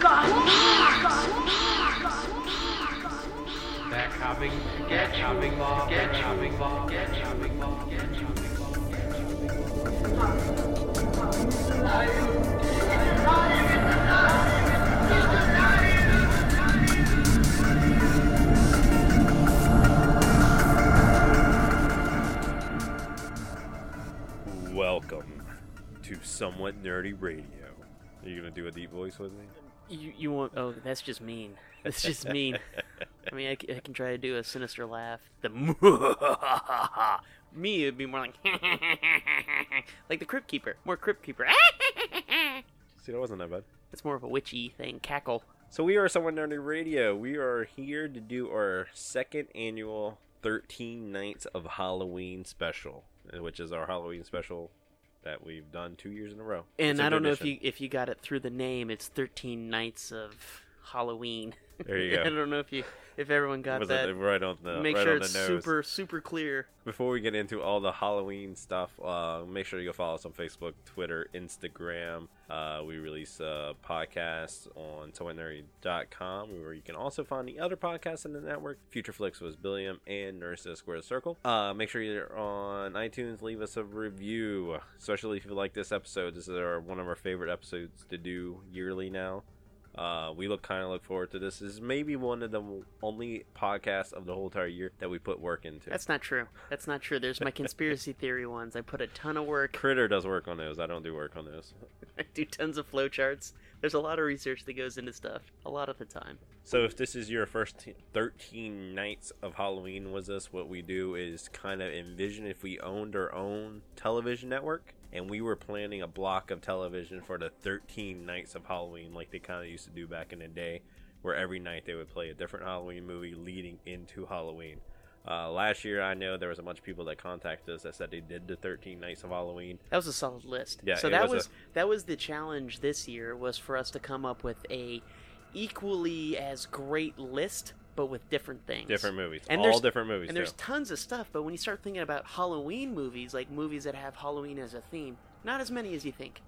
Back hopping, get get get get. Welcome to Somewhat Nerdy Radio. Are you gonna do a deep voice with me? You, you want? Oh, that's just mean. That's just mean. I mean, I can try to do a sinister laugh. The me it'd be more like like the Crypt Keeper, more Crypt Keeper. See, that wasn't that bad. it's more of a witchy thing, cackle. So we are Somewhat Nerdy Radio. We are here to do our second annual 13 Nights of Halloween special, which is our Halloween special that we've done two years in a row. And It's I don't know if you if you got it through the name. It's Thirteen Nights of Halloween. There you go. I don't know if you if everyone got that. it right on the Make right sure it's super super clear. Before we get into all the Halloween stuff, uh, make sure you go follow us on Facebook, Twitter, Instagram. Uh, we release uh, podcasts on somewhatnerdy.com, where you can also find the other podcasts in the network. Future Flicks was Billiam and Nurse at Square Circle. Uh, make sure you're on iTunes. Leave us a review, especially if you like this episode. This is our, one of our favorite episodes to do yearly now. Uh, we look kind of look forward to this. This is maybe one of the only podcasts of the whole entire year that we put work into. That's not true. That's not true. There's my conspiracy theory ones. I put a ton of work. Critter does work on those. I don't do work on those. I do tons of flowcharts. There's a lot of research that goes into stuff a lot of the time. So if this is your first t- 13 nights of Halloween with us, what we do is kind of envision if we owned our own television network and we were planning a block of television for the 13 nights of Halloween like they kind of used to do back in the day where every night they would play a different Halloween movie leading into Halloween. Uh, last year, I know there was a bunch of people that contacted us that said they did the 13 nights of Halloween. That was a solid list. Yeah, So that was a- that was the challenge this year was for us to come up with a equally as great list but with different things. Different movies. And all different movies. And there's tons of stuff, but when you start thinking about Halloween movies, like movies that have Halloween as a theme, not as many as you think.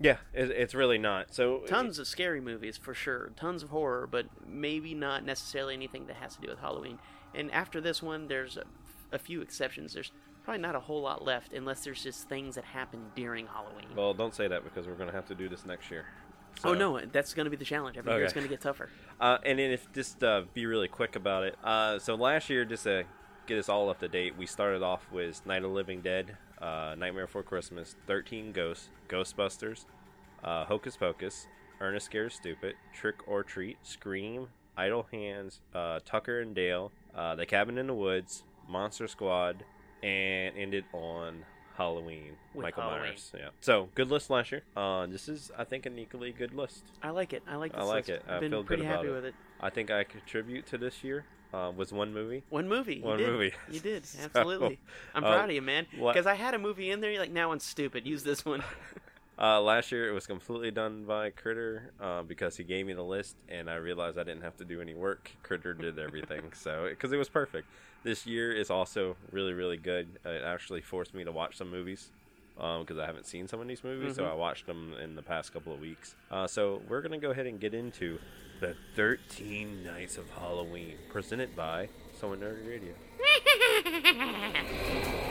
yeah, it's really not. So Tons of scary movies for sure, tons of horror, but maybe not necessarily anything that has to do with Halloween. And after this one, there's a, a few exceptions. There's probably not a whole lot left unless there's just things that happen during Halloween. Well, don't say that because we're going to have to do this next year. oh no, that's going to be the challenge. Every year it's going to get tougher. Uh, and then if just uh, be really quick about it. Uh, so last year, just to get us all up to date, we started off with Night of the Living Dead, uh, Nightmare Before Christmas, Thirteen Ghosts, Ghostbusters, uh, Hocus Pocus, Ernest Scares Stupid, Trick or Treat, Scream, Idle Hands, uh, Tucker and Dale, uh, The Cabin in the Woods, Monster Squad, and ended on Halloween. With Michael Halloween. Myers. Yeah. So good list last year. Uh, this is, I think, an equally good list. I like it. I like. I like list. it. I I've been feel pretty about happy it. with it. I think I contribute to this year uh, was one movie. One movie. One you movie. You did. So, Absolutely. I'm uh, proud of you, man. Because I had a movie in there. You're like, now one's stupid. Use this one. Uh, last year it was completely done by Critter uh, because he gave me the list and I realized I didn't have to do any work. Critter did everything, so because it was perfect. This year is also really really good. Uh, It actually forced me to watch some movies because I haven't seen some of these movies, so Mhm. I watched them in the past couple of weeks. Uh, so we're gonna go ahead and get into the 13 Nights of Halloween, presented by Someone Nerdy Radio.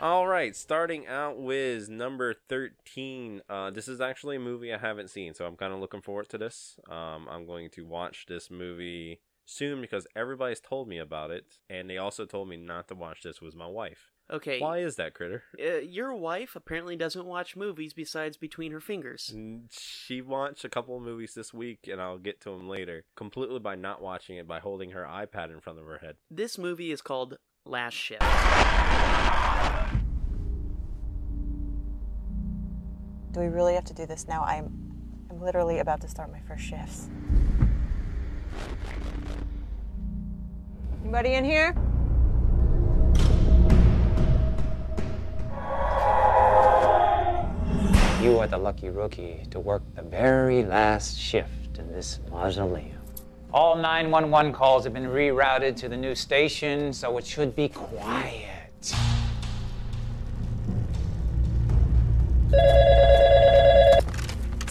All right, starting out with number 13. Uh, this is actually a movie I haven't seen, so I'm kind of looking forward to this. Um, I'm going to watch this movie soon because everybody's told me about it, and they also told me not to watch this with my wife. Okay. Why is that, Critter? Uh, your wife apparently doesn't watch movies besides Between Her Fingers. She watched a couple of movies this week, and I'll get to them later, completely by not watching it by holding her iPad in front of her head. This movie is called Last Shift. Do we really have to do this now? I'm I'm literally about to start my first shifts. Anybody in here? You are the lucky rookie to work the very last shift in this mausoleum. All 911 calls have been rerouted to the new station, so it should be quiet.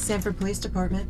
Sanford Police Department.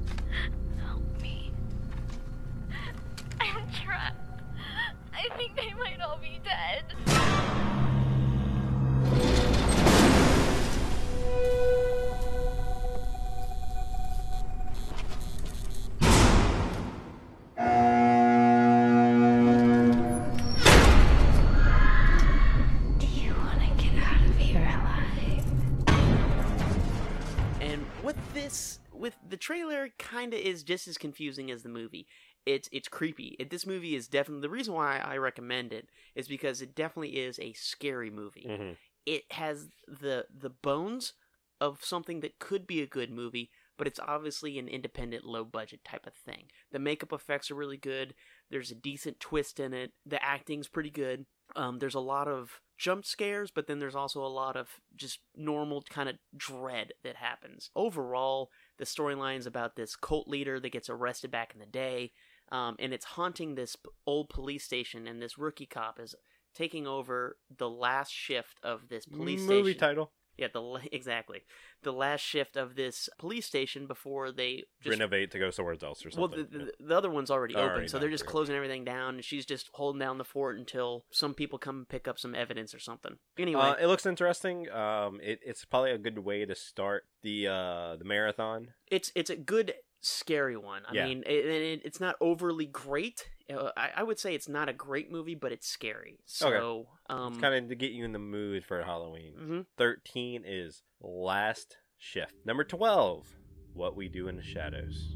Kind of is just as confusing as the movie. It's it's creepy. It, this movie is definitely the reason why I recommend it is because it definitely is a scary movie. Mhm. It has the the bones of something that could be a good movie, but it's obviously an independent, low budget type of thing. The makeup effects are really good. There's a decent twist in it. The acting's pretty good. Um, there's a lot of jump scares, but then there's also a lot of just normal kind of dread that happens. Overall, the storyline's about this cult leader that gets arrested back in the day, um, and it's haunting this old police station, and this rookie cop is taking over the last shift of this police Movie station. title. Yeah, the exactly the last shift of this police station before they just Renovate to go somewhere else or well, something. the, the, the other one's already Already open, so they're just okay. closing everything down, and she's just holding down the fort until some people come pick up some evidence or something. Anyway, Uh, it looks interesting. Um, it, it's probably a good way to start the uh the marathon. it's it's a good scary one. I Yeah. mean, it, it, it's not overly great. Uh, I, I would say it's not a great movie, but it's scary. So, um, it's kind of to get you in the mood for Halloween. mhm. Thirteen is Last Shift. Number twelve, What We Do in the Shadows.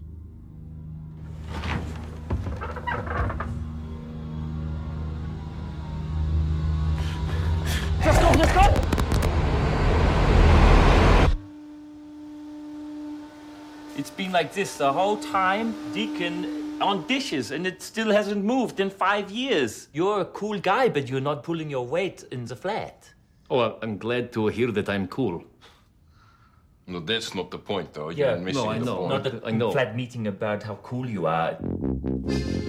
Just come with us. It's been like this the whole time, Deacon, on dishes, and it still hasn't moved in five years. You're a cool guy, but you're not pulling your weight in the flat. Oh, I'm glad to hear that I'm cool. No, that's not the point, though. Yeah, You're missing no, I the know. point. Not a I know. flat meeting about how cool you are.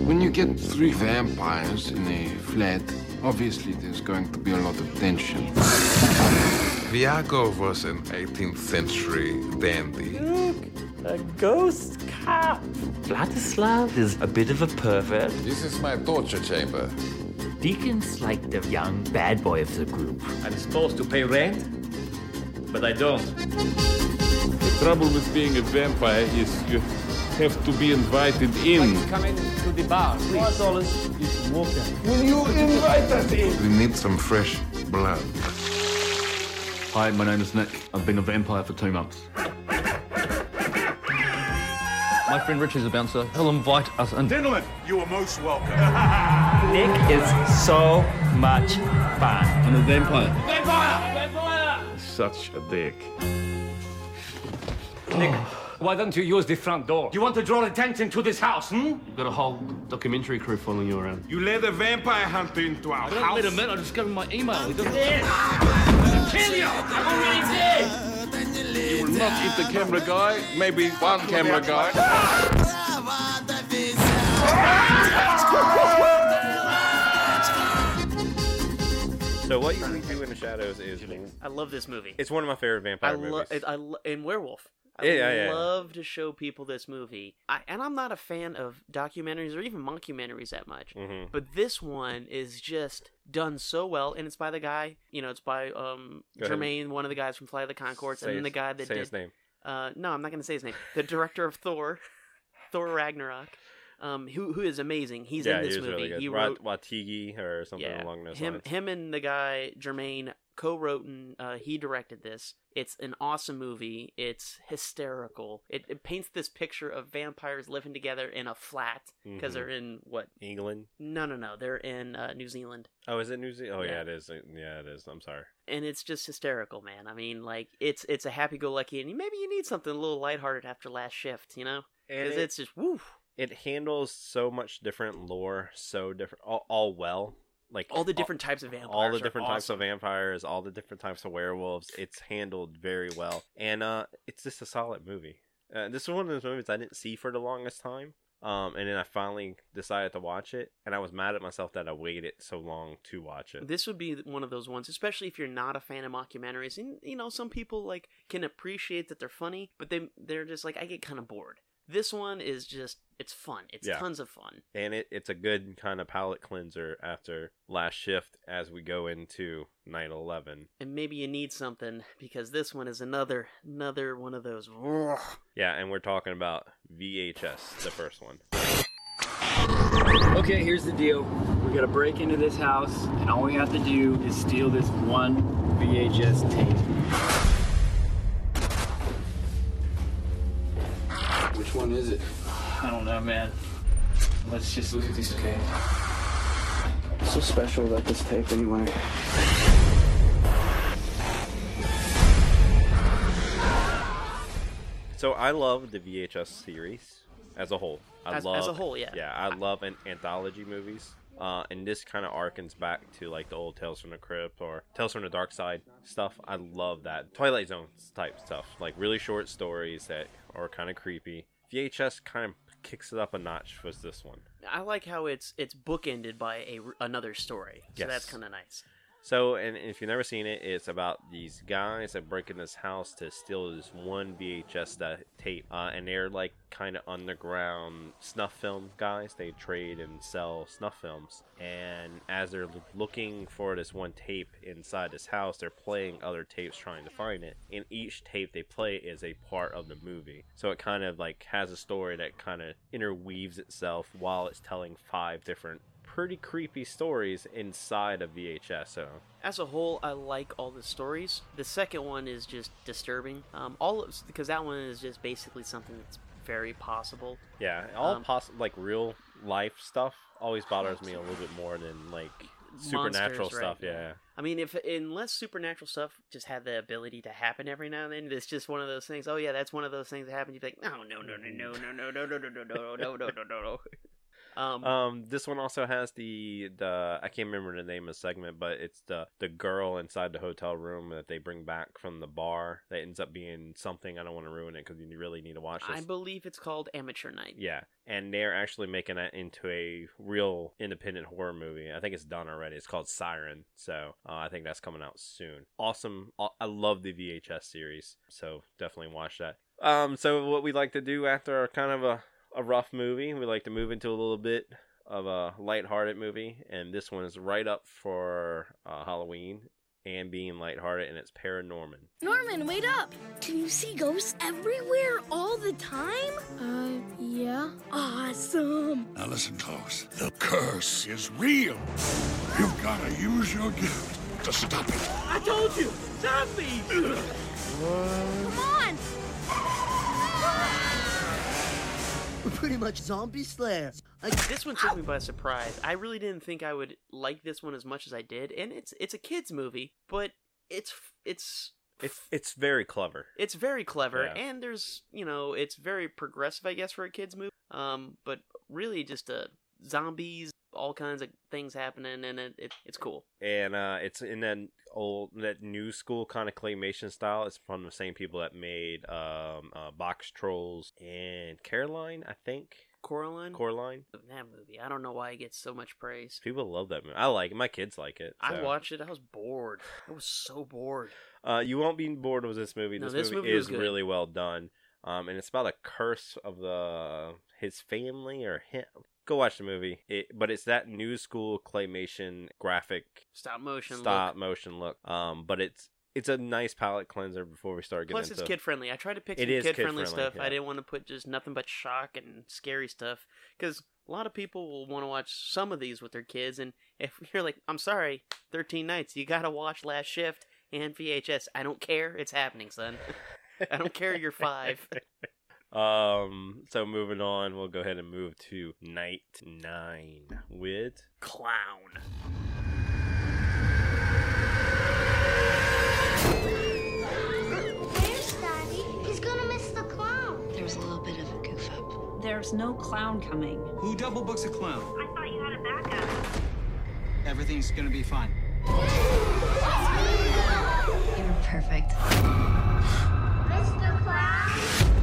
When you get three vampires in a flat, obviously there's going to be a lot of tension. Viago was an 18th century dandy. A ghost cop. Vladislav is a bit of a pervert. This is my torture chamber. Deacon's like the young bad boy of the group. I'm supposed to pay rent, but I don't. The trouble with being a vampire is you have to be invited in. Come in to the bar, please. dollars. It's water. Will you invite us in? We need some fresh blood. Hi, my name is Nick. I've been a vampire for two months. My friend Rich is a bouncer. He'll invite us in. Gentlemen, you are most welcome. Nick is so much fun. I'm a vampire. Vampire! Vampire! Such a dick. Nick, why don't you use the front door? You want to draw attention to this house, hmm? You've got a whole documentary crew following you around. You let a vampire hunter into our I don't house. let him in. I just gave him my email. He doesn't. Kill you! I'm already dead! You will not eat the camera guy, maybe one camera guy. So what you do in the shadows is I love this movie. it's one of my favorite vampire I movies. love I lo- and Werewolf. I Yeah, yeah, yeah. love to show people this movie. I, and I'm not a fan of documentaries or even mockumentaries that much. Mhm. But this one is just done so well, and it's by the guy. You know, it's by um Go ahead. Jermaine, one of the guys from Fly the Conchords, Say and then the guy that say did. his name. Uh, no, I'm not going to say his name. The director of Thor, Thor Ragnarok, um, who who is amazing. He's yeah, in this he movie. really. He wrote Waititi or something yeah, along those him lines. him and the guy Jermaine co-wrote and uh, he directed this. It's an awesome movie. It's hysterical. It, it paints this picture of vampires living together in a flat because Mhm. they're in what? England. No, no, no. They're in uh, New Zealand, Oh, is it New Zealand? Oh, yeah. Yeah. it is. Yeah, it is. I'm sorry. and it's just hysterical, man. I mean, like it's it's a happy-go-lucky, and maybe you need something a little lighthearted after last shift, you know? Because it- it's just woo. It handles so much different lore, so different, all, all well. Like All the different types of vampires. all the different types of vampires, all the different types of werewolves. It's handled very well, and uh, it's just a solid movie. Uh, this is one of those movies I didn't see for the longest time. Um, and then I finally decided to watch it, and I was mad at myself that I waited so long to watch it. This would be one of those ones, especially if you're not a fan of mockumentaries. And you know, some people like can appreciate that they're funny, but they they're just like I get kind of bored. This one is just it's fun. It's Yeah. tons of fun. and it, it's a good kind of palate cleanser after last shift as we go into 9-11 And maybe you need something because this one is another another one of those. yeah and we're talking about vhs the first one Okay, here's the deal. We gotta break into this house, and all we have to do is steal this one VHS tape. Which one is it? I don't know, man. Let's just look at this tape. So special about this tape, anyway? so i love the vhs series as a whole i As- love as a whole, yeah. yeah i love an anthology movies uh, and this kind of arcens back to like the old Tales from the Crypt or Tales from the Dark Side stuff. I love that Twilight Zone type stuff, like really short stories that are kind of creepy. VHS kind of kicks it up a notch was this one. I like how it's it's bookended by a another story, so Yes. that's kind of nice. So, and if you've never seen it, it's about these guys that break in this house to steal this one VHS tape, uh, and they're like kind of underground snuff film guys. They trade and sell snuff films, and as they're looking for this one tape inside this house, they're playing other tapes trying to find it. And each tape they play is a part of the movie, so it kind of like has a story that kind of interweaves itself while it's telling five different pretty creepy stories inside of VHS. So As a whole, I like all the stories. The second one is just disturbing. Um, all of, because that one is just basically something that's very possible. yeah, all Um, possible like real life stuff always bothers me a little bit more than like supernatural monsters, right, stuff. Yeah. I mean, if unless supernatural stuff just had the ability to happen every now and then, it's just one of those things. Oh yeah, that's one of those things that happen. You'd be like, no, no, no, no, no, no, no, no, no, no, no, no, no, no, no, no. Um, Um, this one also has the the I can't remember the name of the segment, but it's the the girl inside the hotel room that they bring back from the bar that ends up being something. I don't want to ruin it because you really need to watch this. I believe it's called Amateur Night. Yeah, and they're actually making it into a real independent horror movie. I think it's done already. It's called Siren, so uh, I think that's coming out soon. Awesome! I love the VHS series, so definitely watch that. Um, so what we like to do after kind of a a rough movie, we like to move into a little bit of a lighthearted movie, and this one is right up for uh, Halloween and being lighthearted, and it's Paranorman. Norman, wait up! Can you see ghosts everywhere all the time? Uh, yeah. Awesome! Now listen close. The curse is real. You've got to use your gift to stop it. I told you! Zombies! Come on! We're pretty much zombie slayers. This one took me by surprise. I really didn't think I would like this one as much as I did, and it's it's a kids movie, but it's it's It's it's very clever. it's very clever, Yeah. and there's you know it's very progressive, I guess, for a kids movie. Um, but really just a zombies, all kinds of things happening, and it, it it's cool. and uh, it's in that old that new school kind of claymation style. It's from the same people that made um, uh, Box Trolls and Caroline, I think. Coraline, Coraline. that movie. I don't know why it gets so much praise. People love that movie. I like it. My kids like it. I watched it. I was bored. I was so bored. Uh, you won't be bored with this movie. No, This, this movie, movie is good. really well done. Um, and it's about a curse of the his family or him. Go watch the movie. It, but it's that new school claymation graphic Stop motion. stop look. motion look. Um, but it's it's a nice palate cleanser before we start getting Plus, into. it's kid friendly. I tried to pick It some is kid friendly kid-friendly, stuff. yeah. I didn't want to put just nothing but shock and scary stuff because a lot of people will want to watch some of these with their kids. And if you're like, I'm sorry, 13 nights, you gotta watch Last Shift and VHS. I don't care. It's happening, son. I don't care. You're five. Um, so moving on, we'll go ahead and move to night nine with Clown. Where's Daddy? He's gonna miss the clown. There was a little bit of a goof up. There's no clown coming. Who double books a clown? I thought you had a backup. Everything's gonna be fine. You're perfect. Mr. Clown?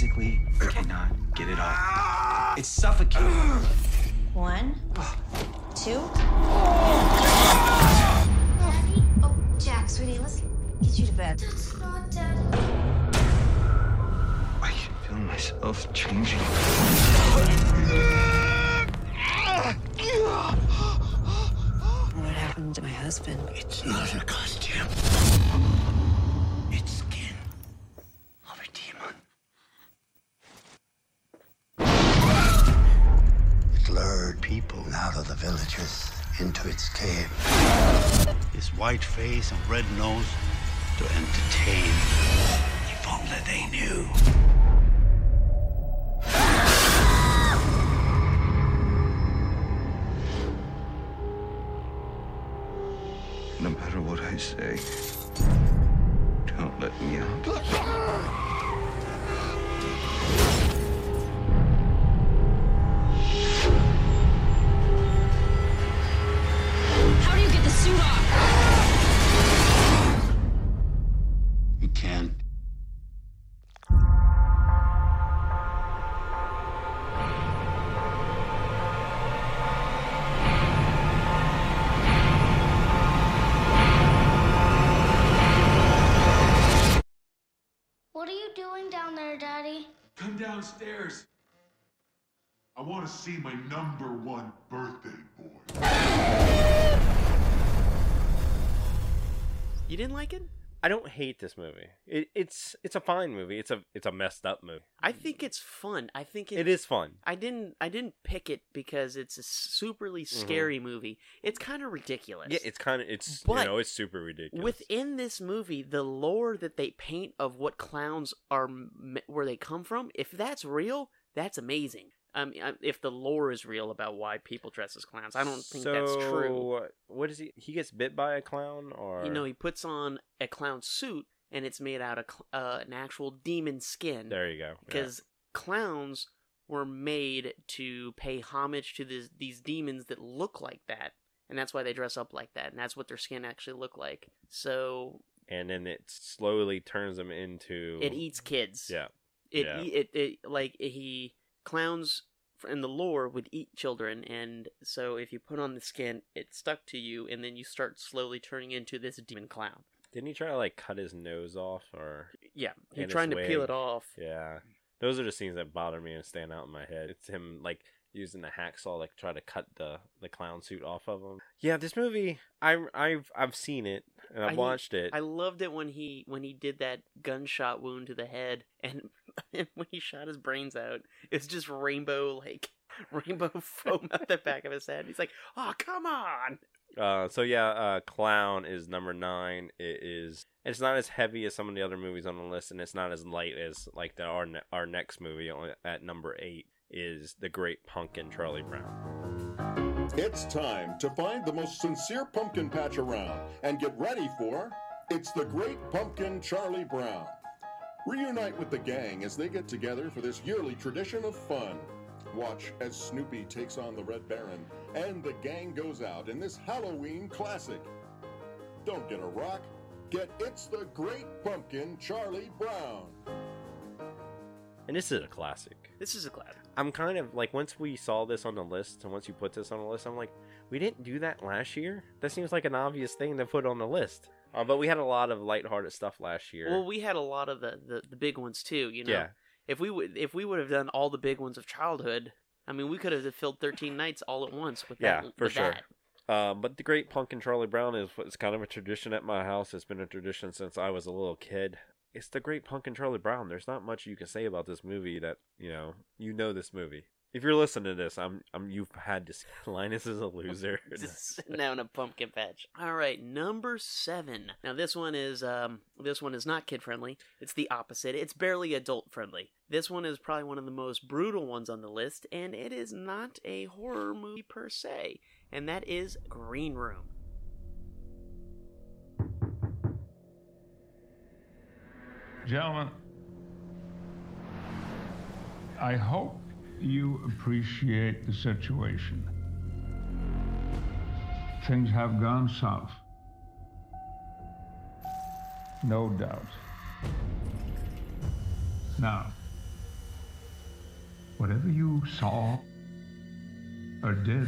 Physically cannot get it off. It's suffocating. One, two. Daddy? Oh, Jack, sweetie, let's get you to bed. That's not Daddy. I can feel myself changing. What happened to my husband? It's not a costume. People out of the villages into its cave. His white face and red nose to entertain. If only they knew. No matter what I say, don't let me out. Downstairs. I want to see my number one birthday boy. You didn't like it? I don't hate this movie. It, it's it's a fine movie. It's a it's a messed up movie. I think it's fun. I think it, It is fun. I didn't I didn't pick it because it's a superly mm-hmm. scary movie. It's kind of ridiculous. Yeah, it's kind of it's But you know it's super ridiculous. Within this movie, the lore that they paint of what clowns are, where they come from, if that's real, that's amazing. Um, if the lore is real about why people dress as clowns, I don't think that's true. What is he? He gets bit by a clown, or You know, he puts on a clown suit, and it's made out of cl- uh, an actual demon skin. There you go. Yeah. Because clowns were made to pay homage to this, these demons that look like that, and that's why they dress up like that, and that's what their skin actually look like. So and then it slowly turns them into it eats kids. Yeah, It, yeah. it, it, like he clowns in the lore would eat children, and so if you put on the skin, it stuck to you, and then you start slowly turning into this demon clown. Didn't he try to like cut his nose off, or Yeah, he and trying to peel it off. Yeah, those are the scenes that bother me and stand out in my head. It's him like using the hacksaw like try to cut the the clown suit off of him. Yeah, this movie, I I've I've seen it and I've I- watched it. I loved it when he when he did that gunshot wound to the head, and when he shot his brains out, it's just rainbow like rainbow foam out the back of his head. He's like, "Oh, come on!" Uh, so yeah, uh, Clown is number nine. It is. It's not as heavy as some of the other movies on the list, and it's not as light as like the our ne- our next movie at number eight is the Great Pumpkin Charlie Brown. It's time to find the most sincere pumpkin patch around and get ready for It's the Great Pumpkin Charlie Brown. Reunite with the gang as they get together for this yearly tradition of fun. Watch as Snoopy takes on the Red Baron and the gang goes out in this Halloween classic. Don't get a rock, get It's the Great Pumpkin Charlie Brown. And this is a classic. This is a classic. I'm kind of like once we saw this on the list, and once you put this on the list, I'm like, we didn't do that last year. That seems like an obvious thing to put on the list. Uh, but we had a lot of lighthearted stuff last year. Well, we had a lot of the, the, the big ones too. You know, Yeah. if we would if we would have done all the big ones of childhood, I mean, we could have filled thirteen nights all at once with yeah, that. for with sure. that. Uh, but the Great Pumpkin Charlie Brown is it's kind of a tradition at my house. It's been a tradition since I was a little kid. It's the Great Pumpkin Charlie Brown. There's not much you can say about this movie that you know. You know this movie. If you're listening to this, I'm, I'm you've had to. see Linus is a loser. Just sitting down in a pumpkin patch. All right, number seven. Now this one is um this one is not kid friendly. It's the opposite. It's barely adult friendly. This one is probably one of the most brutal ones on the list, and it is not a horror movie per se, and that is Green Room. Gentlemen, I hope you appreciate the situation. Things have gone south. No doubt. Now, Whatever you saw or did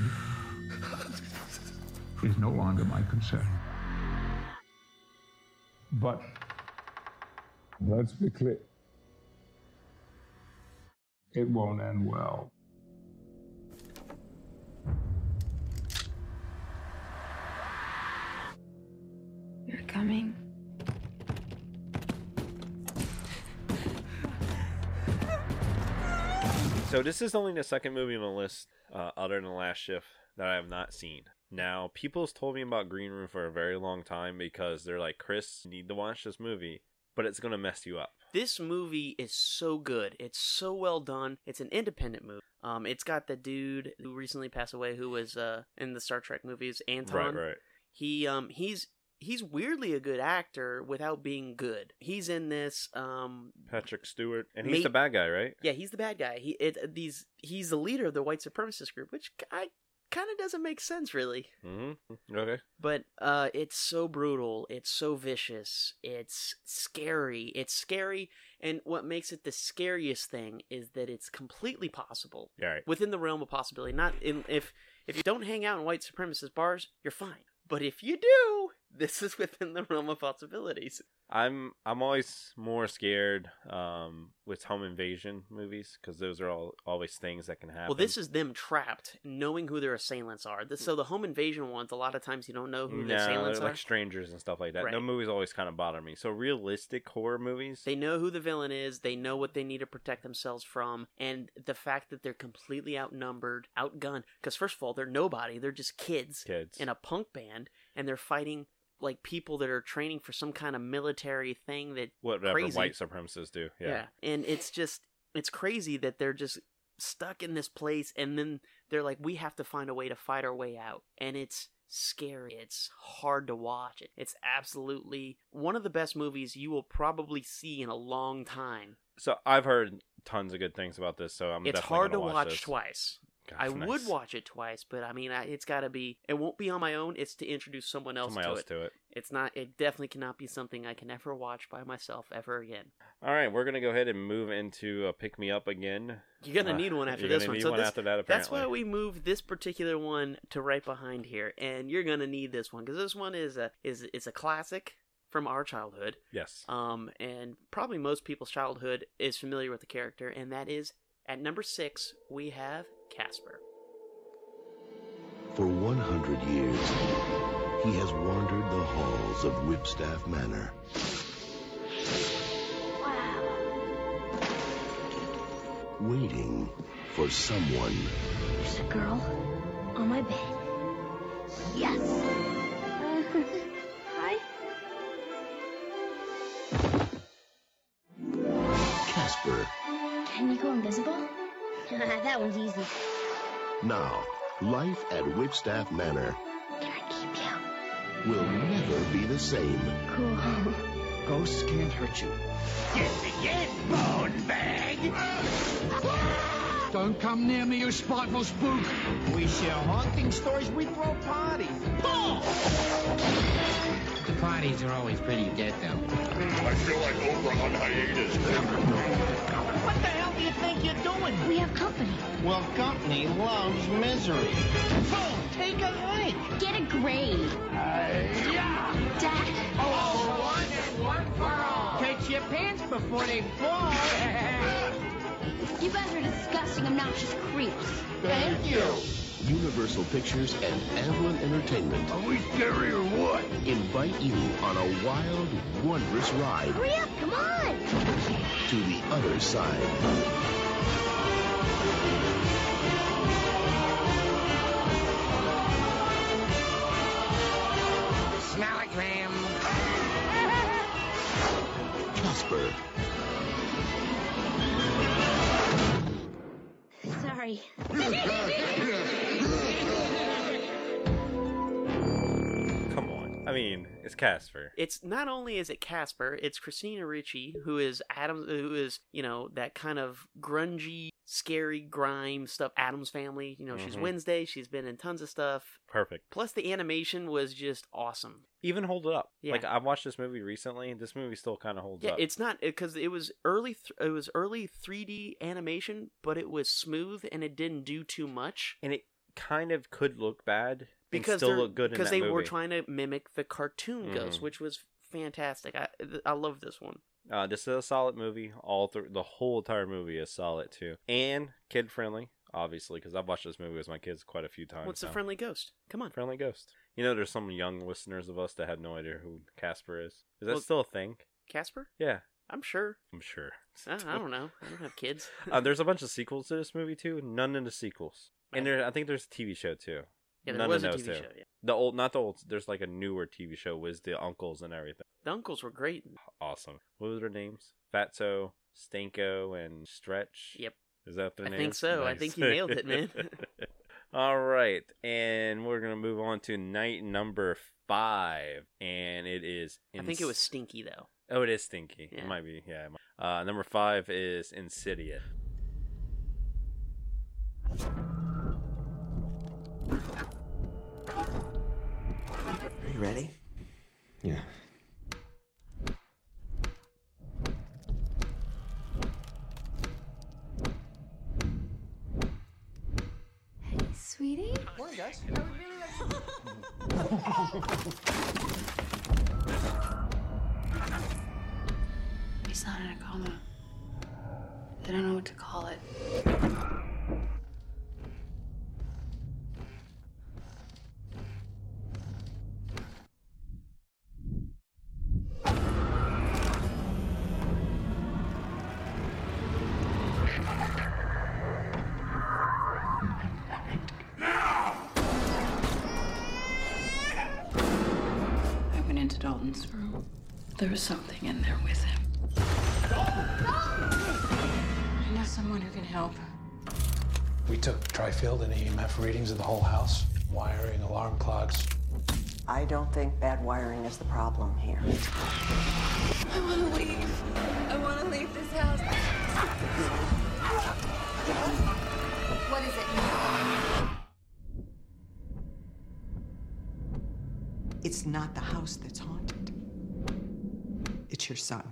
is no longer my concern. But let's be clear. It won't end well. You're coming. So this is only the second movie on the list, uh, other than the last shift, that I have not seen. Now, people's told me about Green Room for a very long time because they're like, Chris, you need to watch this movie, but it's gonna mess you up. This movie is so good. It's so well done. It's an independent movie. Um, it's got the dude who recently passed away, who was uh in the Star Trek movies, Anton. Right, right. He um he's he's weirdly a good actor without being good. He's in this um Patrick Stewart, and he's Mate- the bad guy, right? yeah he's the bad guy. He it these he's the leader of the white supremacist group, which I kind of doesn't make sense really. Mm-hmm. Okay. But uh, it's so brutal. It's so vicious. It's scary. It's scary, and what makes it the scariest thing is that it's completely possible Yeah, right. within the realm of possibility. Not in if if you don't hang out in white supremacist bars, you're fine. But if you do, this is within the realm of possibilities. I'm I'm always more scared um, with home invasion movies because those are all always things that can happen. Well, this is them trapped, knowing who their assailants are. This, so the home invasion ones, a lot of times you don't know who the assailants they're like strangers and stuff like that. No Right. movies always kind of bother me. So realistic horror movies, They know who the villain is. They know what they need to protect themselves from, and the fact that they're completely outnumbered, outgunned. Because first of all, they're nobody. They're just kids, Kids. in a punk band, and they're fighting like people that are training for some kind of military thing that whatever crazy. white supremacists do. Yeah. and it's just it's crazy that they're just stuck in this place, and then they're like, we have to find a way to fight our way out, and it's scary. It's hard to watch. It's absolutely one of the best movies you will probably see in a long time. So I've heard tons of good things about this. So I'm it's definitely hard to watch this. twice. Gosh, I nice. would watch it twice, but I mean, I, it's got to be. It won't be on my own. It's to introduce someone else, Somebody to, else it. to it. It's not. It definitely cannot be something I can ever watch by myself ever again. All right, we're gonna go ahead and move into a pick me up again. You're gonna Uh, need one after you're this one. So one this, after that, apparently. that's why we moved this particular one to right behind here, and you're gonna need this one because this one is a is is a classic from our childhood. Yes. Um, and probably most people's childhood is familiar with the character, and that is at number six we have Casper. For 100 years, he has wandered the halls of Whipstaff Manor. Waiting for someone. There's a girl on my bed. Yes. Uh, hi. Casper. Can you go invisible? that one's easy. Now, life at Whipstaff Manor Can I keep you? will never be the same. Cool. Ghosts can't hurt you. Yes, again, bone bag! Don't come near me, you spiteful spook! We share haunting stories. We throw parties. The parties are always pretty dead, though. I feel like Oprah on hiatus. What the hell do you think you're doing? We have company. Well, company loves misery. Boom! Take a hike. Get a grade. Yeah! Dad? Oh, one and one for all. Catch your pants before they fall. You guys are disgusting, obnoxious creeps. Thank you. Universal Pictures and Amblin Entertainment. Are we scary or what? Invite you on a wild, wondrous ride Hurry up, come on! to the other side. Sorry. Come on. I mean, it's Casper. It's not only is it Casper, it's Christina Ricci who is Adam, who is you know that kind of grungy scary grime stuff. Addams Family, you know, she's Mhm. Wednesday. She's been in tons of stuff. Perfect. Plus, the animation was just awesome. Even hold it up. Yeah. Like I watched this movie recently. This movie still kind of holds Yeah, up. it's not because it was early. Th- it was early 3D animation, but it was smooth and it didn't do too much. and it kind of could look bad because still look good because they movie. were trying to mimic the cartoon Ghost, Mhm. which was fantastic. I I love this one. Uh, this is a solid movie. All through the whole entire movie is solid too, and kid friendly, obviously, because I've watched this movie with my kids quite a few times. What's the now. friendly ghost? Come on. friendly ghost? You know, there's some young listeners of us that have no idea who Casper is. Is that Well- still a thing? Casper? Yeah, I'm sure. I'm sure. I, I don't know. I don't have kids. uh, there's a bunch of sequels to this movie too. None in the sequels, and there I think there's a TV show too. Yeah, there None was a TV two. show, yeah. The old, not the old. There's like a newer TV show with the uncles and everything. The uncles were great. Awesome. What were their names? Fatso, Stanko, and Stretch. Yep. Is that their name? I names? think so. I think you nailed it, man. All right, and we're gonna move on to night number five, and it is. I think it was Stinky though. Oh, it is Stinky. Yeah. It might be. Yeah. it might- Uh, number five is Insidious. Ready? Yeah. Hey, sweetie. Morning, guys. He's not in a coma. They don't know what to call it. Was something in there with him. I know someone who can help. We took tri-field and EMF readings of the whole house, wiring, alarm clocks. I don't think bad wiring is the problem here. I want to leave. I want to leave this house. What is it? It's not the house that's haunted. It's your son.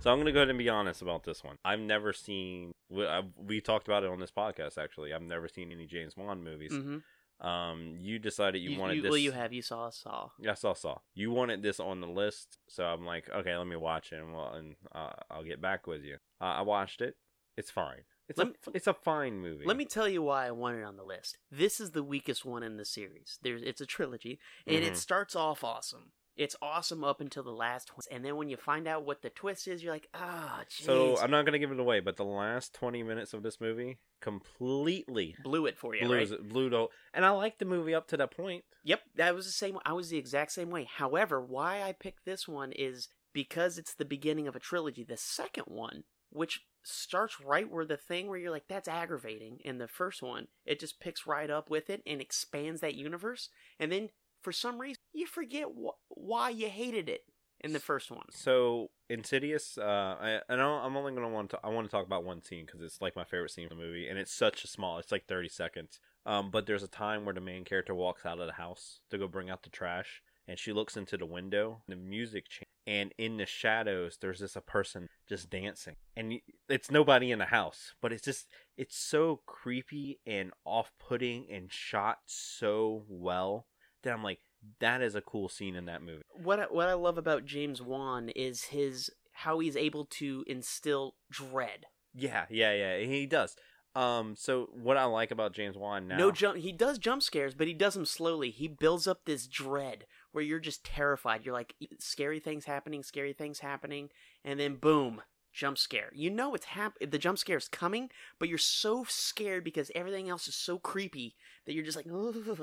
So I'm gonna go ahead and be honest about this one. I've never seen. We, I, we talked about it on this podcast. Actually, I've never seen any James Wan movies. Mhm. Um, you decided you, You, wanted you- this. well, you have. You saw Saw. Yeah, I saw Saw. You wanted this on the list, so I'm like, okay, let me watch it, and, well, and uh, I'll get back with you. Uh, I watched it. It's fine. It's Let a me- it's a fine movie. Let me tell you why I want it on the list. This is the weakest one in the series. There's it's a trilogy, and Mhm. it starts off awesome. It's awesome up until the last twist, and then when you find out what the twist is, you're like, ah, jeez. So I'm not gonna give it away, but the last 20 minutes of this movie completely blew it for you, blew, right? it- blew the. And I liked the movie up to that point. Yep, that was the same. I was the exact same way. However, why I picked this one is because it's the beginning of a trilogy. The second one, which starts right where the thing where you're like, that's aggravating. In the first one, it just picks right up with it and expands that universe. And then for some reason, you forget wh- why you hated it in the first one. So Insidious, uh, I, I know I'm only gonna want to. I want to talk about one scene because it's like my favorite scene from the movie, and it's such a small. It's like 30 seconds. Um, but there's a time where the main character walks out of the house to go bring out the trash, and she looks into the window. And the music changes, and in the shadows, there's just a person just dancing, and it's nobody in the house, but it's just it's so creepy and off-putting and shot so well that I'm like, that is a cool scene in that movie. What I, what I love about James Wan is his how he's able to instill dread. Yeah, yeah, yeah. He does. Um, so what I like about James Wan now, No jump. He does jump scares, but he does them slowly. He builds up this dread where you're just terrified. You're like, scary things happening, scary things happening, and then boom, jump scare. You know it's hap- The jump scare is coming, but you're so scared because everything else is so creepy that you're just like,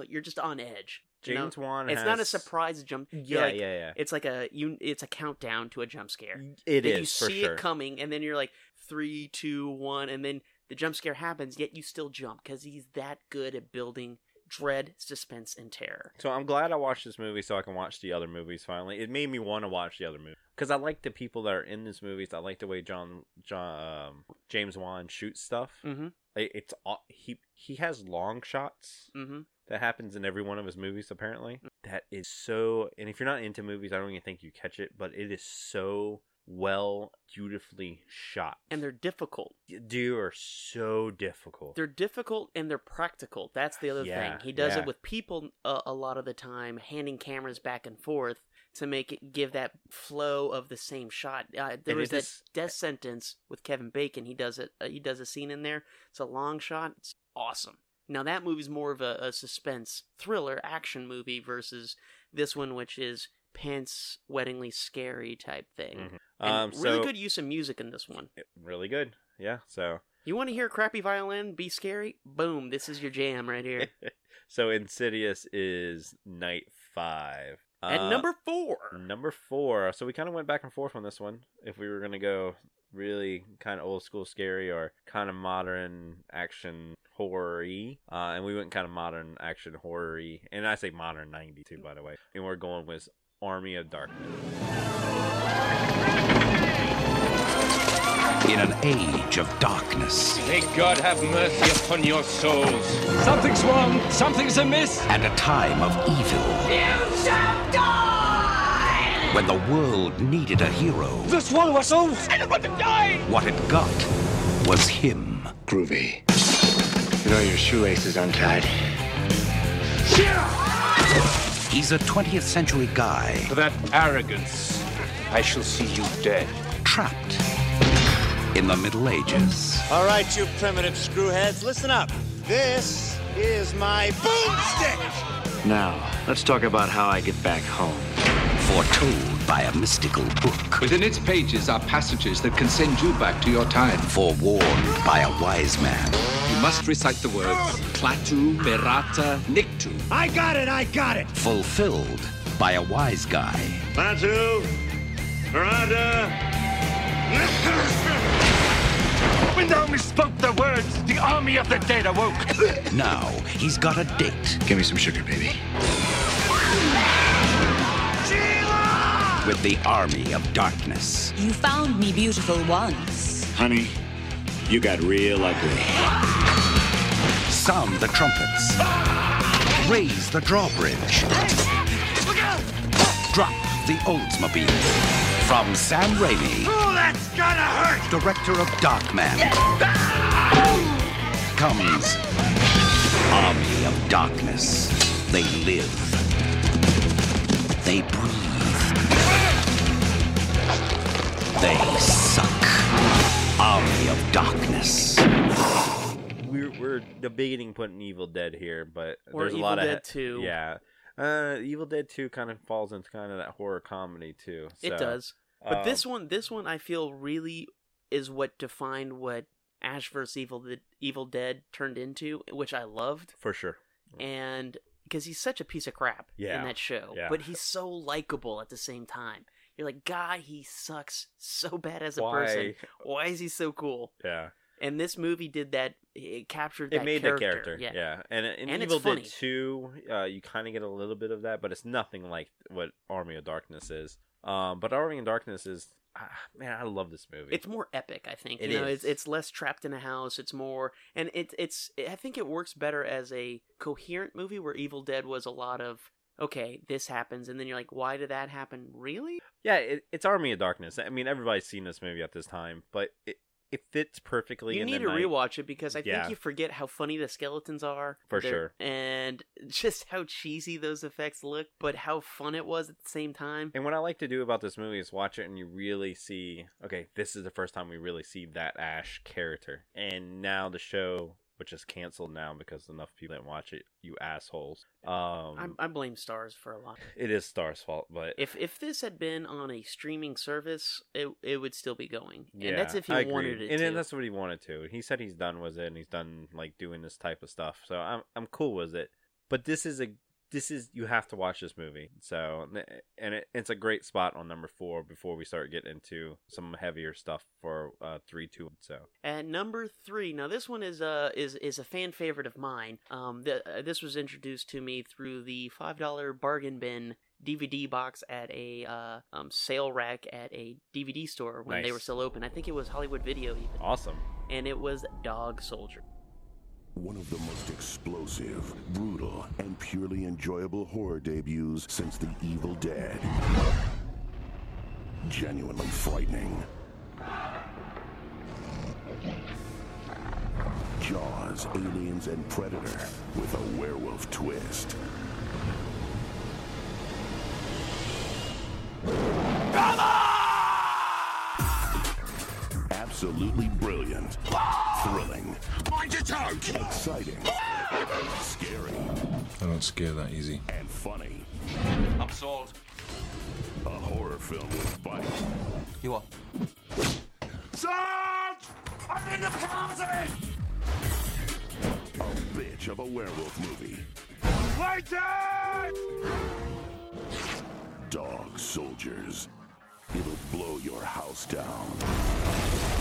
you're just on edge. you know? James Wan It's not a surprise jump. Yeah, like- yeah, yeah. It's like a you. It's a countdown to a jump scare. It You is, for see sure. it coming, and then you're like three, two, one, and then the jump scare happens. Yet you still jump because he's that good at building dread, suspense, and terror. So I'm glad I watched this movie so I can watch the other movies finally. It made me want to watch the other movie because I like the people that are in these movies. I like the way John John um, James Wan shoots stuff. Mm-hmm. It, it's he he has long shots Mm-hmm. that happens in every one of his movies apparently. That is so. And if you're not into movies, I don't even think you catch it, but it is so well, beautifully shot. And they're difficult. Dude, are so difficult. They're difficult and they're practical. That's the other Yeah, thing. He does yeah. it with people uh, a lot of the time, handing cameras back and forth to make it give that flow of the same shot. Uh, there And was that is- death sentence with Kevin Bacon. He does it. Uh, he does a scene in there. It's a long shot. It's awesome. Now that movie's more of a, a suspense thriller action movie versus this one, which is pants weddingly scary type thing. Mhm. Um, really so- good use of music in this one. really good. Yeah. So You want to hear crappy violin be scary? Boom! This is your jam right here. so Insidious is night five. At Uh, number four. Number four. So we kind of went back and forth on this one. If we were gonna go really kind of old school scary or kind of modern action horror uh, and we went kind of modern action horror and I say modern 92, by the way. And we're going with Army of Darkness. In an age of darkness May God have mercy upon your souls. Something's wrong. Something's amiss. and a time of evil, You shall die! when the world needed a hero, This one was so about to die! what it got was him. Groovy. You know your shoelace is untied. He's a 20th century guy For that arrogance, I shall see you dead. trapped in the Middle Ages. All right, you primitive screwheads, listen up. This is my boomstick. Now, let's talk about how I get back home. Foretold by a mystical book. Within its pages are passages that can send you back to your time. Forewarned by a wise man. You must recite the words Klaatu, Berata, Niktu. I got it, I got it. Fulfilled by a wise guy. Batu, Miranda. When thou misspoke the words, the army of the dead awoke. Now he's got a date Give me some sugar, baby. with the army of darkness. You found me beautiful once. Honey, you got real ugly. Sound the trumpets. Raise the drawbridge. Drop the Oldsmobile. From Sam Raimi, Oh, that's gonna hurt. director of Darkman, comes Army of Darkness. They live. They breathe. They suck. Army of Darkness. We're we're debating putting Evil Dead here, but Or there's a Evil lot of Evil Dead 2. Yeah, uh, Evil Dead Two kind of falls into kind of that horror comedy too. It so, does. But um, this one, this one, I feel really is what defined what Ash vs. Evil, the Evil Dead turned into, which I loved, for sure. and because he's such a piece of crap Yeah. in that show, Yeah. but he's so likable at the same time. You're like, God, he sucks so bad as a Why? person. Why is he so cool? Yeah. And this movie did that. It captured It made character. the character, yeah. Yeah, And in And it's Evil. Dead Two, uh, you kind of get a little bit of that, but it's nothing like what Army of Darkness is. Um, but Army of Darkness is, ah, man, I love this movie. It's more epic, I think. It you know, is. it's it's less trapped in a house. It's more, and it, it's I think it works better as a coherent movie where Evil Dead was a lot of okay, this happens, and then you're like, why did that happen? Really? yeah, it, it's Army of Darkness. I mean, everybody's seen this movie at this time, but it it fits perfectly. You need to night. rewatch it because I Yeah. think you forget how funny the skeletons are. For They're- sure. and just how cheesy those effects look, but how fun it was at the same time. And what I like to do about this movie is watch it and you really see, okay, this is the first time we really see that Ash character. And now the show, which is canceled now because enough people didn't watch it, you assholes. Um, I, I blame Starz for a lot. it is Starz's fault, but If if this had been on a streaming service, it it would still be going. yeah, and that's if he I agree. wanted it and to. that's what he wanted to. He said he's done with it and he's done like doing this type of stuff. So I'm I'm cool with it. But this is a this is you have to watch this movie. So and it, it's a great spot on number four before we start getting into some heavier stuff for uh, three, two. So At number three, now this one is a is is a fan favorite of mine. Um, the, uh, this was introduced to me through the five dollar bargain bin DVD box at a uh, um, sale rack at a DVD store when they were still open. I think it was Hollywood Video even. awesome. And it was Dog Soldier. One of the most explosive, brutal, and purely enjoyable horror debuts since The Evil Dead. Genuinely frightening. Jaws, Aliens, and Predator with a werewolf twist. Absolutely brilliant. Thrilling. Mind your tongue! Exciting. Scary. I don't scare that easy. And funny. I'm sold. A horror film with bite. You are. Sarge! I'm in the closet! A bitch of a werewolf movie. Waiting! Dog Soldiers. It'll blow your house down.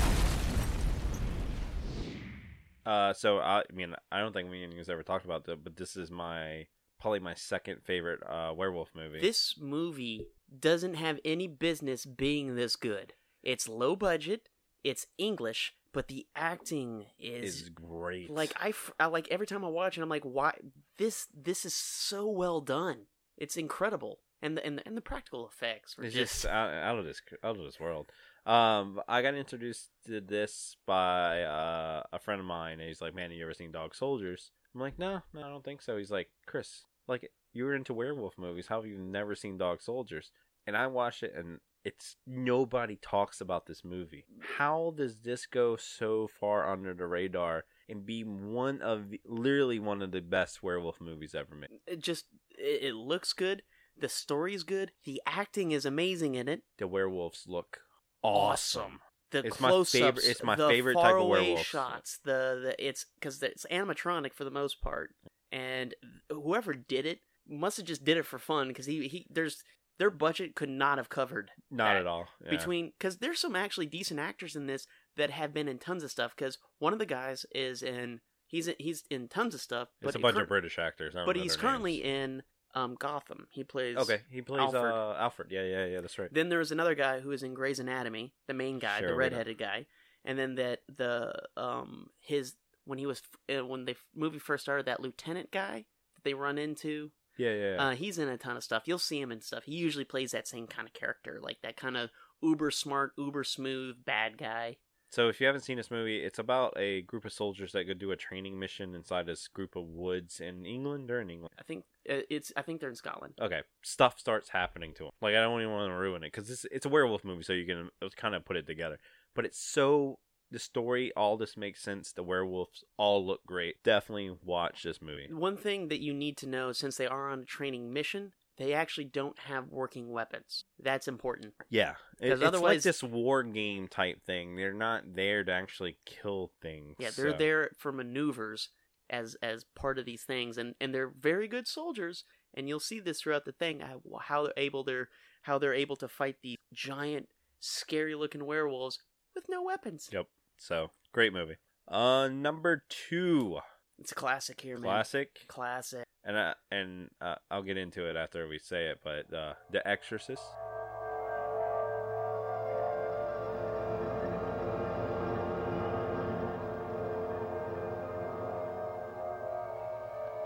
Uh, so I, I mean, I don't think we and you ever talked about that, but this is my probably my second favorite uh, werewolf movie. This movie doesn't have any business being this good. It's low budget, it's English, but the acting is, is great. like I, I like every time I watch it, I'm like, why this this is so well done. It's incredible, and the and the, and the practical effects are It's just, just out, out of this out of this world. Um, I got introduced to this by uh, a friend of mine, and he's like, "Man, have you ever seen Dog Soldiers?" I'm like, "No, no, I don't think so." He's like, "Chris, like you were into werewolf movies. How have you never seen Dog Soldiers?" And I watched it, and it's nobody talks about this movie. How does this go so far under the radar and be one of the, literally one of the best werewolf movies ever made? it just it, it looks good. The story's good. The acting is amazing in it. The werewolves look awesome. The It's my close-ups, favorite- it's my the favorite type of werewolf. shots. The, the it's because it's animatronic for the most part, and whoever did it must have just did it for fun because he he there's their budget could not have covered Not at all. Yeah. between because there's some actually decent actors in this that have been in tons of stuff because one of the guys is in he's in, he's in tons of stuff but It's a bunch cur- of British actors. But he's currently names. in um Gotham he plays okay. He plays Alfred. uh Alfred. Yeah, yeah, yeah. That's right. Then there was another guy who is in Grey's Anatomy, the main guy, Sure, the we know. redheaded guy, and then that the um his when he was uh, when the movie first started, that lieutenant guy that they run into. Yeah, yeah. yeah. Uh, he's in a ton of stuff. You'll see him in stuff. He usually plays that same kind of character, like that kind of uber smart, uber smooth bad guy. So if you haven't seen this movie, it's about a group of soldiers that go do a training mission inside this group of woods in England or in England. I think uh, it's. I think they're in Scotland. Okay, stuff starts happening to them. Like I don't even want to ruin it because it's it's a werewolf movie, so you can kind of put it together. But it's so the story, all this makes sense. The werewolves all look great. Definitely watch this movie. One thing that you need to know, since they are on a training mission, they actually don't have working weapons. That's important. Yeah, it, it's like otherwise- this war game type thing. They're not there to actually kill things. Yeah, they're so- there for maneuvers as as part of these things, and and they're very good soldiers. And you'll see this throughout the thing how they're able they're how they're able to fight these giant, scary looking werewolves with no weapons. Yep. So great movie. Uh, number two, It's a classic here, man. classic, Classic. And uh, and uh, I'll get into it after we say it. But uh, The Exorcist.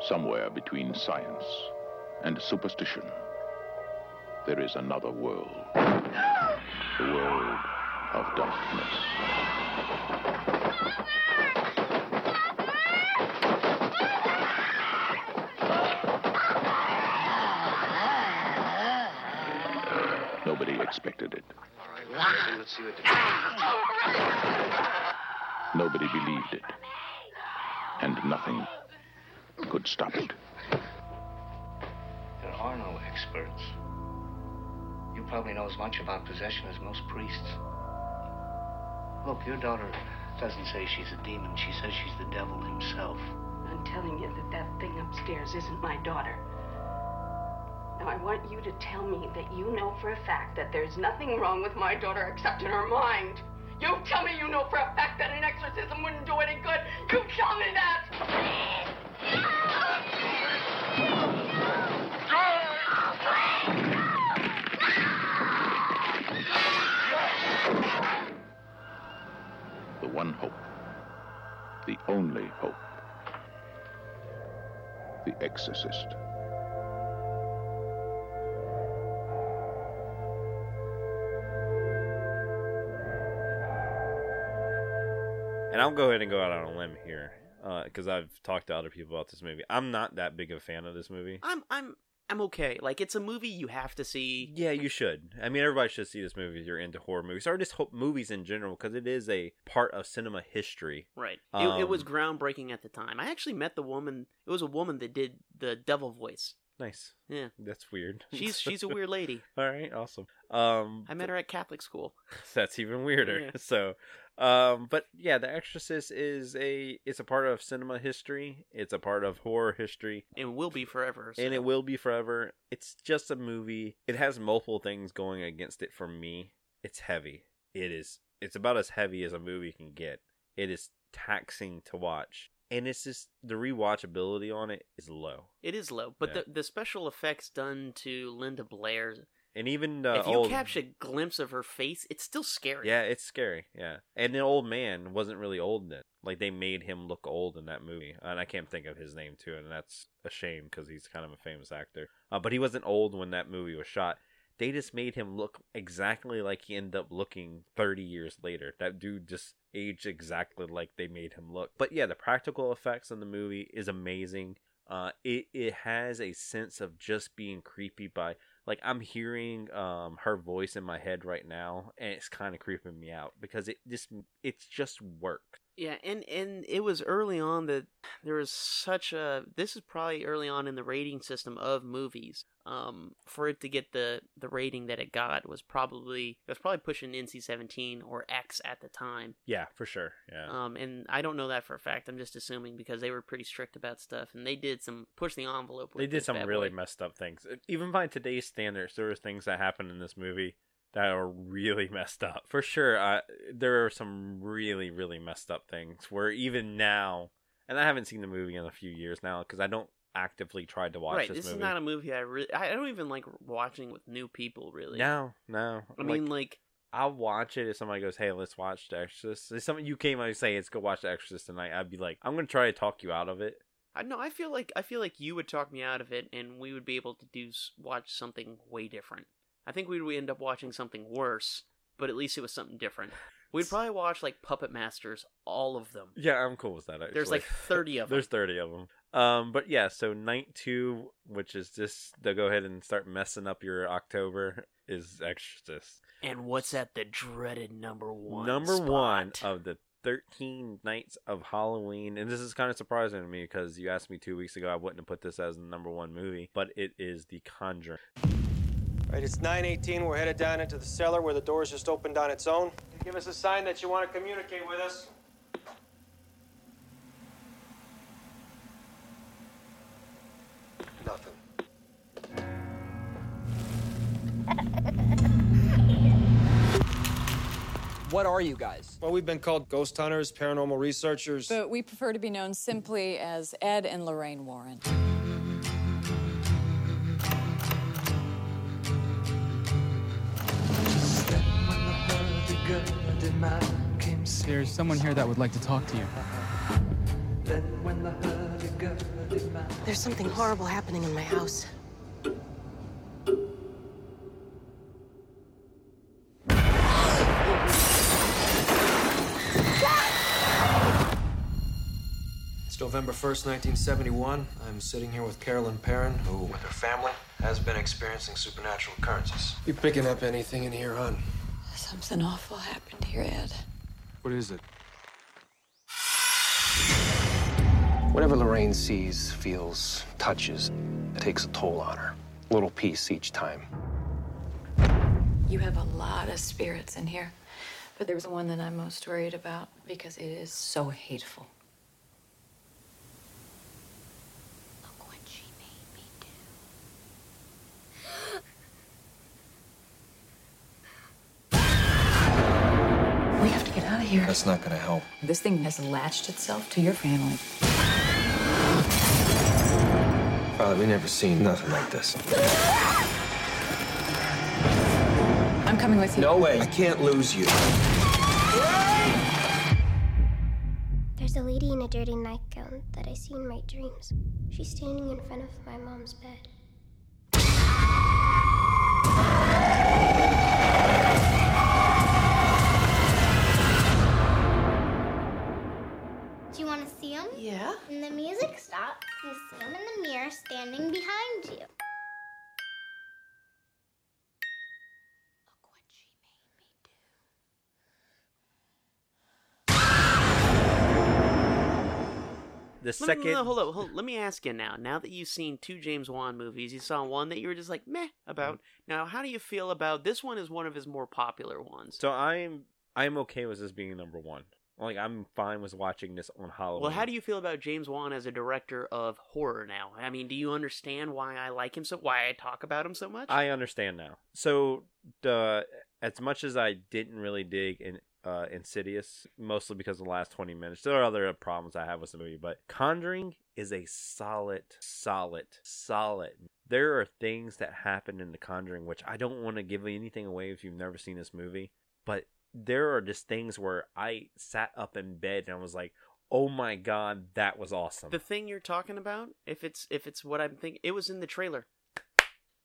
Somewhere between science and superstition, there is another world. The world of darkness. Nobody expected it. Let's see what Nobody believed it. And nothing could stop it. There are no experts. You probably know as much about possession as most priests. Look, your daughter doesn't say she's a demon. She says she's the devil himself. I'm telling you that that thing upstairs isn't my daughter. Now, I want you to tell me that you know for a fact that there's nothing wrong with my daughter except in her mind. You tell me you know for a fact that an exorcism wouldn't do any good. You tell me that! The one hope. The only hope. The Exorcist. And I'll go ahead and go out on a limb here because I've talked to other people about this movie. I'm not that big of a fan of this movie. I'm I'm I'm okay. Like it's a movie you have to see. Yeah, you should. I mean, everybody should see this movie if you're into horror movies or just ho- movies in general because it is a part of cinema history. Right. it, it was Um, groundbreaking at the time. I actually met the woman. It was a woman that did the devil voice. Nice. Yeah. That's weird. She's she's a weird lady. All right, awesome. Um, I met her at Catholic school. that's even weirder. Yeah. So, um, but yeah, The Exorcist is a it's a part of cinema history. It's a part of horror history. And will be forever. and it will be forever. It's just a movie. It has multiple things going against it for me. It's heavy. It is. It's about as heavy as a movie can get. It is taxing to watch, and it's just the rewatchability on it is low. It is low, but Yeah. the the special effects done to Linda Blair. And even the if you old, catch a glimpse of her face, it's still scary. yeah, it's scary. Yeah, and the old man wasn't really old then. Like they made him look old in that movie, and I can't think of his name too, and that's a shame because he's kind of a famous actor. Uh, but he wasn't old when that movie was shot. They just made him look exactly like he ended up looking 30 years later. That dude just aged exactly like they made him look. But yeah, the practical effects in the movie is amazing. Uh, it it has a sense of just being creepy by like I'm hearing um her voice in my head right now, and it's kind of creeping me out because it just it's just work. Yeah, and and it was early on that there was such a. This is probably early on in the rating system of movies. Um, for it to get the the rating that it got was probably it was probably pushing NC seventeen or X at the time. Yeah, for sure. Yeah. Um, and I don't know that for a fact. I'm just assuming because they were pretty strict about stuff, and they did some push the envelope. They did some really boy. messed up things. Even by today's standards, there were things that happened in this movie that are really messed up. For sure, uh, there are some really, really messed up things where even now, and I haven't seen the movie in a few years now because I don't actively try to watch right, this, this movie. is not a movie I really. I I don't even like watching with new people. Really. No, no. I mean, like, I'll watch it if somebody goes, "Hey, let's watch The Exorcist." If something you came out and say, "Let's go watch The Exorcist tonight," I'd be like, "I'm gonna try to talk you out of it." I know. I feel like I feel like you would talk me out of it, and we would be able to do watch something way different. I think we would end up watching something worse, but at least it was something different. We'd probably watch like Puppet Masters, all of them. Yeah, I'm cool with that. Actually. There's like 30 of them. There's 30 of them. Um, but yeah, so night two, which is just to go ahead and start messing up your October, is Exorcist. And what's at the dreaded number one? Number spot? one of the 13 nights of Halloween, and this is kind of surprising to me because you asked me two weeks ago, I wouldn't have put this as the number one movie, but it is The Conjuring. Right, it's 918. We're headed down into the cellar where the doors just opened on its own. Give us a sign that you want to communicate with us. Nothing. What are you guys? Well, we've been called ghost hunters, paranormal researchers. But we prefer to be known simply as Ed and Lorraine Warren. There's someone here that would like to talk to you. There's something horrible happening in my house. It's November 1st, 1971. I'm sitting here with Carolyn Perron, who, with her family, has been experiencing supernatural occurrences. You picking up anything in here, hon? Something awful happened here, Ed. What is it? Whatever Lorraine sees, feels, touches, it takes a toll on her. A little piece each time. You have a lot of spirits in here, but there's one that I'm most worried about because it is so hateful. Here. That's not gonna help. This thing has latched itself to your family. Father, we never seen nothing like this. I'm coming with you. No way. I can't lose you. There's a lady in a dirty nightgown that I see in my dreams. She's standing in front of my mom's bed. Want to see him? Yeah. When the music stops, you see him in the mirror standing behind you. The Let me- second, no, hold up, hold Let me ask you now. Now that you've seen two James Wan movies, you saw one that you were just like meh about. Now, how do you feel about this one? Is one of his more popular ones. so I'm I'm okay with this being number one. Like I'm fine with watching this on Halloween. Well, how do you feel about James Wan as a director of horror now? I mean, do you understand why I like him so? Why I talk about him so much? I understand now. So the as much as I didn't really dig in uh, Insidious, mostly because of the last twenty minutes, there are other problems I have with the movie. But Conjuring is a solid, solid, solid. There are things that happen in The Conjuring which I don't want to give anything away if you've never seen this movie, but there are just things where I sat up in bed and I was like, "Oh my god, that was awesome." the thing you're talking about, if it's if it's what I'm thinking, it was in the trailer.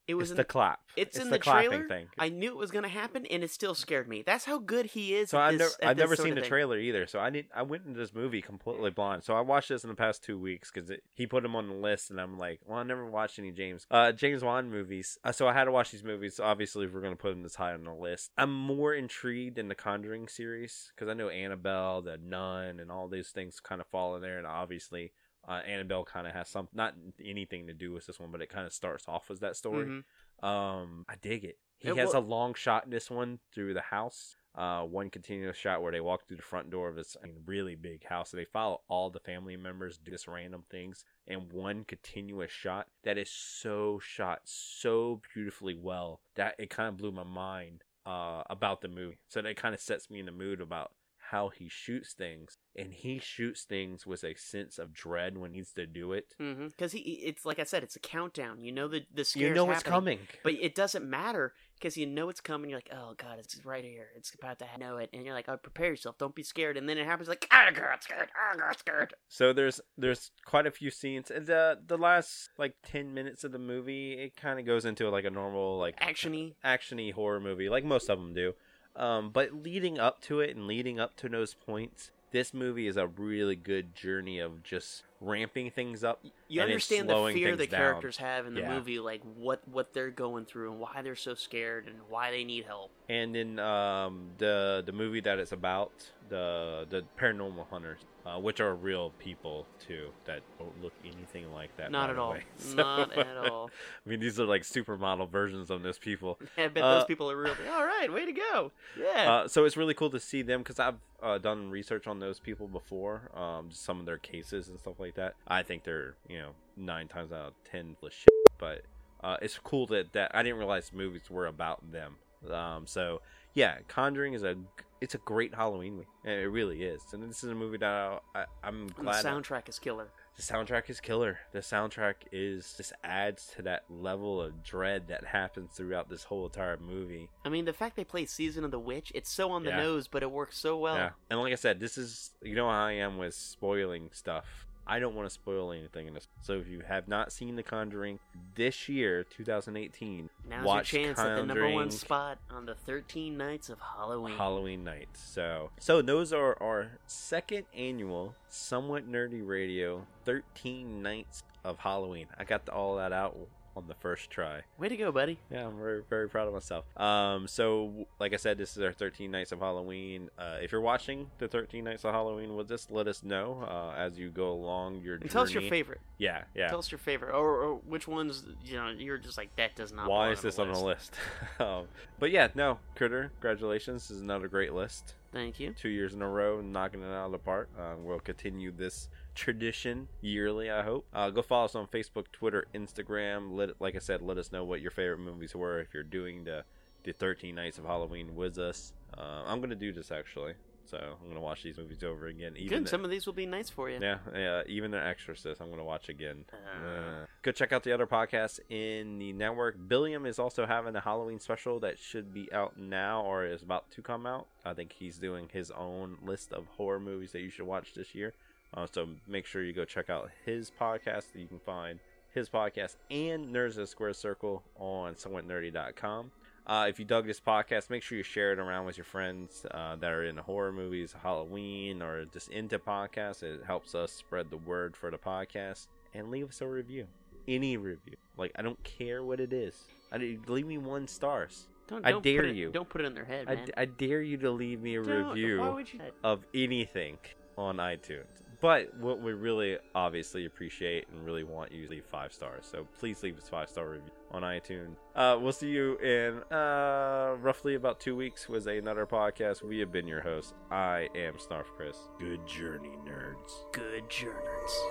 It was It's in the clap. It's, It's in the the, clapping trailer. thing. I knew it was going to happen, and it still scared me. That's how good he is. So at I've this, never, I've never seen the thing. trailer either. So I need, I went into this movie completely blind. So I watched this in the past two weeks because he put him on the list, and I'm like, well, I never watched any James, uh, James Wan movies. Uh, so I had to watch these movies. Obviously, if we're gonna put him this high on the list, I'm more intrigued in the Conjuring series because I know Annabelle, the Nun, and all these things kind of fall in there, and obviously. Uh, Annabelle kind of has some, not anything to do with this one, but it kind of starts off as that story. Mhm. Um, I dig it. He It has a long shot in this one through the house. Uh, one continuous shot where they walk through the front door of this I mean, really big house. So they follow all the family members do this random things and one continuous shot that is so shot so beautifully well that it kind of blew my mind uh, about the movie. So that kind of sets me in the mood about how he shoots things, and he shoots things with a sense of dread when he needs to do it. Because he, it's like I said, it's a countdown. You know the the You know it's happening, coming. but it doesn't matter because you know it's coming. You're like, oh god, it's right here. It's about to know it, and you're like, oh, prepare yourself. Don't be scared. And then it happens like, ah, I got scared. I got scared. So there's there's quite a few scenes. And the the last like ten minutes of the movie, it kind of goes into like a normal like actiony actiony horror movie, like most of them do. Um, but leading up to it and leading up to those points, this movie is a really good journey of just ramping things up. You understand the fear the down. characters have in the Yeah. movie, like what what they're going through and why they're so scared and why they need help. And in um, the the movie that it's about, the the paranormal hunters, uh, which are real people too, that don't look anything like that. Not at all. way. Not at all. I mean, these are like supermodel versions of those people. I bet Uh, those people are really all right. Way to go! Yeah. Uh, so it's really cool to see them because I've uh, done research on those people before, um, just some of their cases and stuff like that. I think they're you know nine times out of ten of shit, but uh, it's cool that that I didn't realize movies were about them. Um, so yeah, Conjuring is a it's a great Halloween movie. It really is, and this is a movie that I, I, I'm And glad. the soundtrack is killer. The soundtrack is killer. The soundtrack is just adds to that level of dread that happens throughout this whole entire movie. I mean, the fact they play Season of the Witch, it's so on the Yeah. nose, but it works so well. Yeah, and like I said, this is you know how I am with spoiling stuff. I don't want to spoil anything in this. So if you have not seen The Conjuring this year, 2018, Now's watch your chance at the number one spot on the 13 Nights of Halloween. Halloween night. So, so those are our second annual somewhat nerdy radio 13 nights of Halloween. I got all that out on the first try. Way to go, buddy. Yeah, I'm very very proud of myself. Um, so like I said, this is our 13 nights of Halloween. Uh, if you're watching the 13 nights of Halloween with us, let us know uh, as you go along your And journey. tell us your favorite. Yeah, yeah. Tell us your favorite, or, or which ones you know you're just like that does not. Why is this on the list? um, but yeah, no, Critter, congratulations. This is another great list. Thank you. Two years in a row, knocking it out of the park. Uh, we'll continue this tradition yearly, I hope. Uh, go follow us on Facebook, Twitter, Instagram. Let, like I said, let us know what your favorite movies were if you're doing the, the 13 Nights of Halloween with us. Uh, I'm to do this actually. So I'm gonna watch these movies over again. Even Good. the- Some of these will be nice for you. yeah, yeah, even The Exorcist, I'm gonna watch again. Uh, go check out the other podcasts in the network. Billiam is also having a Halloween special that should be out now or is about to come out. I think he's doing his own list of horror movies that you should watch this year. Uh, so make sure you go check out his podcast. You can find his podcast and Nerds of the Square Circle on somewhatnerdy.com. Uh, if you dug this podcast, make sure you share it around with your friends uh, that are into horror movies, Halloween, or just into podcasts. It helps us spread the word for the podcast. And leave us a review. Any review. Like, I don't care what it is. I, leave me one stars. Don't, I don't dare it, you. Don't put it in their head, I, man. I dare you to leave me a Don't. review you- of anything on iTunes. But what we really obviously appreciate and really want you to leave five stars. So please leave us five star review on iTunes. Uh, we'll see you in uh, roughly about two weeks with another podcast. We have been your hosts. I am Snarf Chris. Good journey, nerds. Good journals.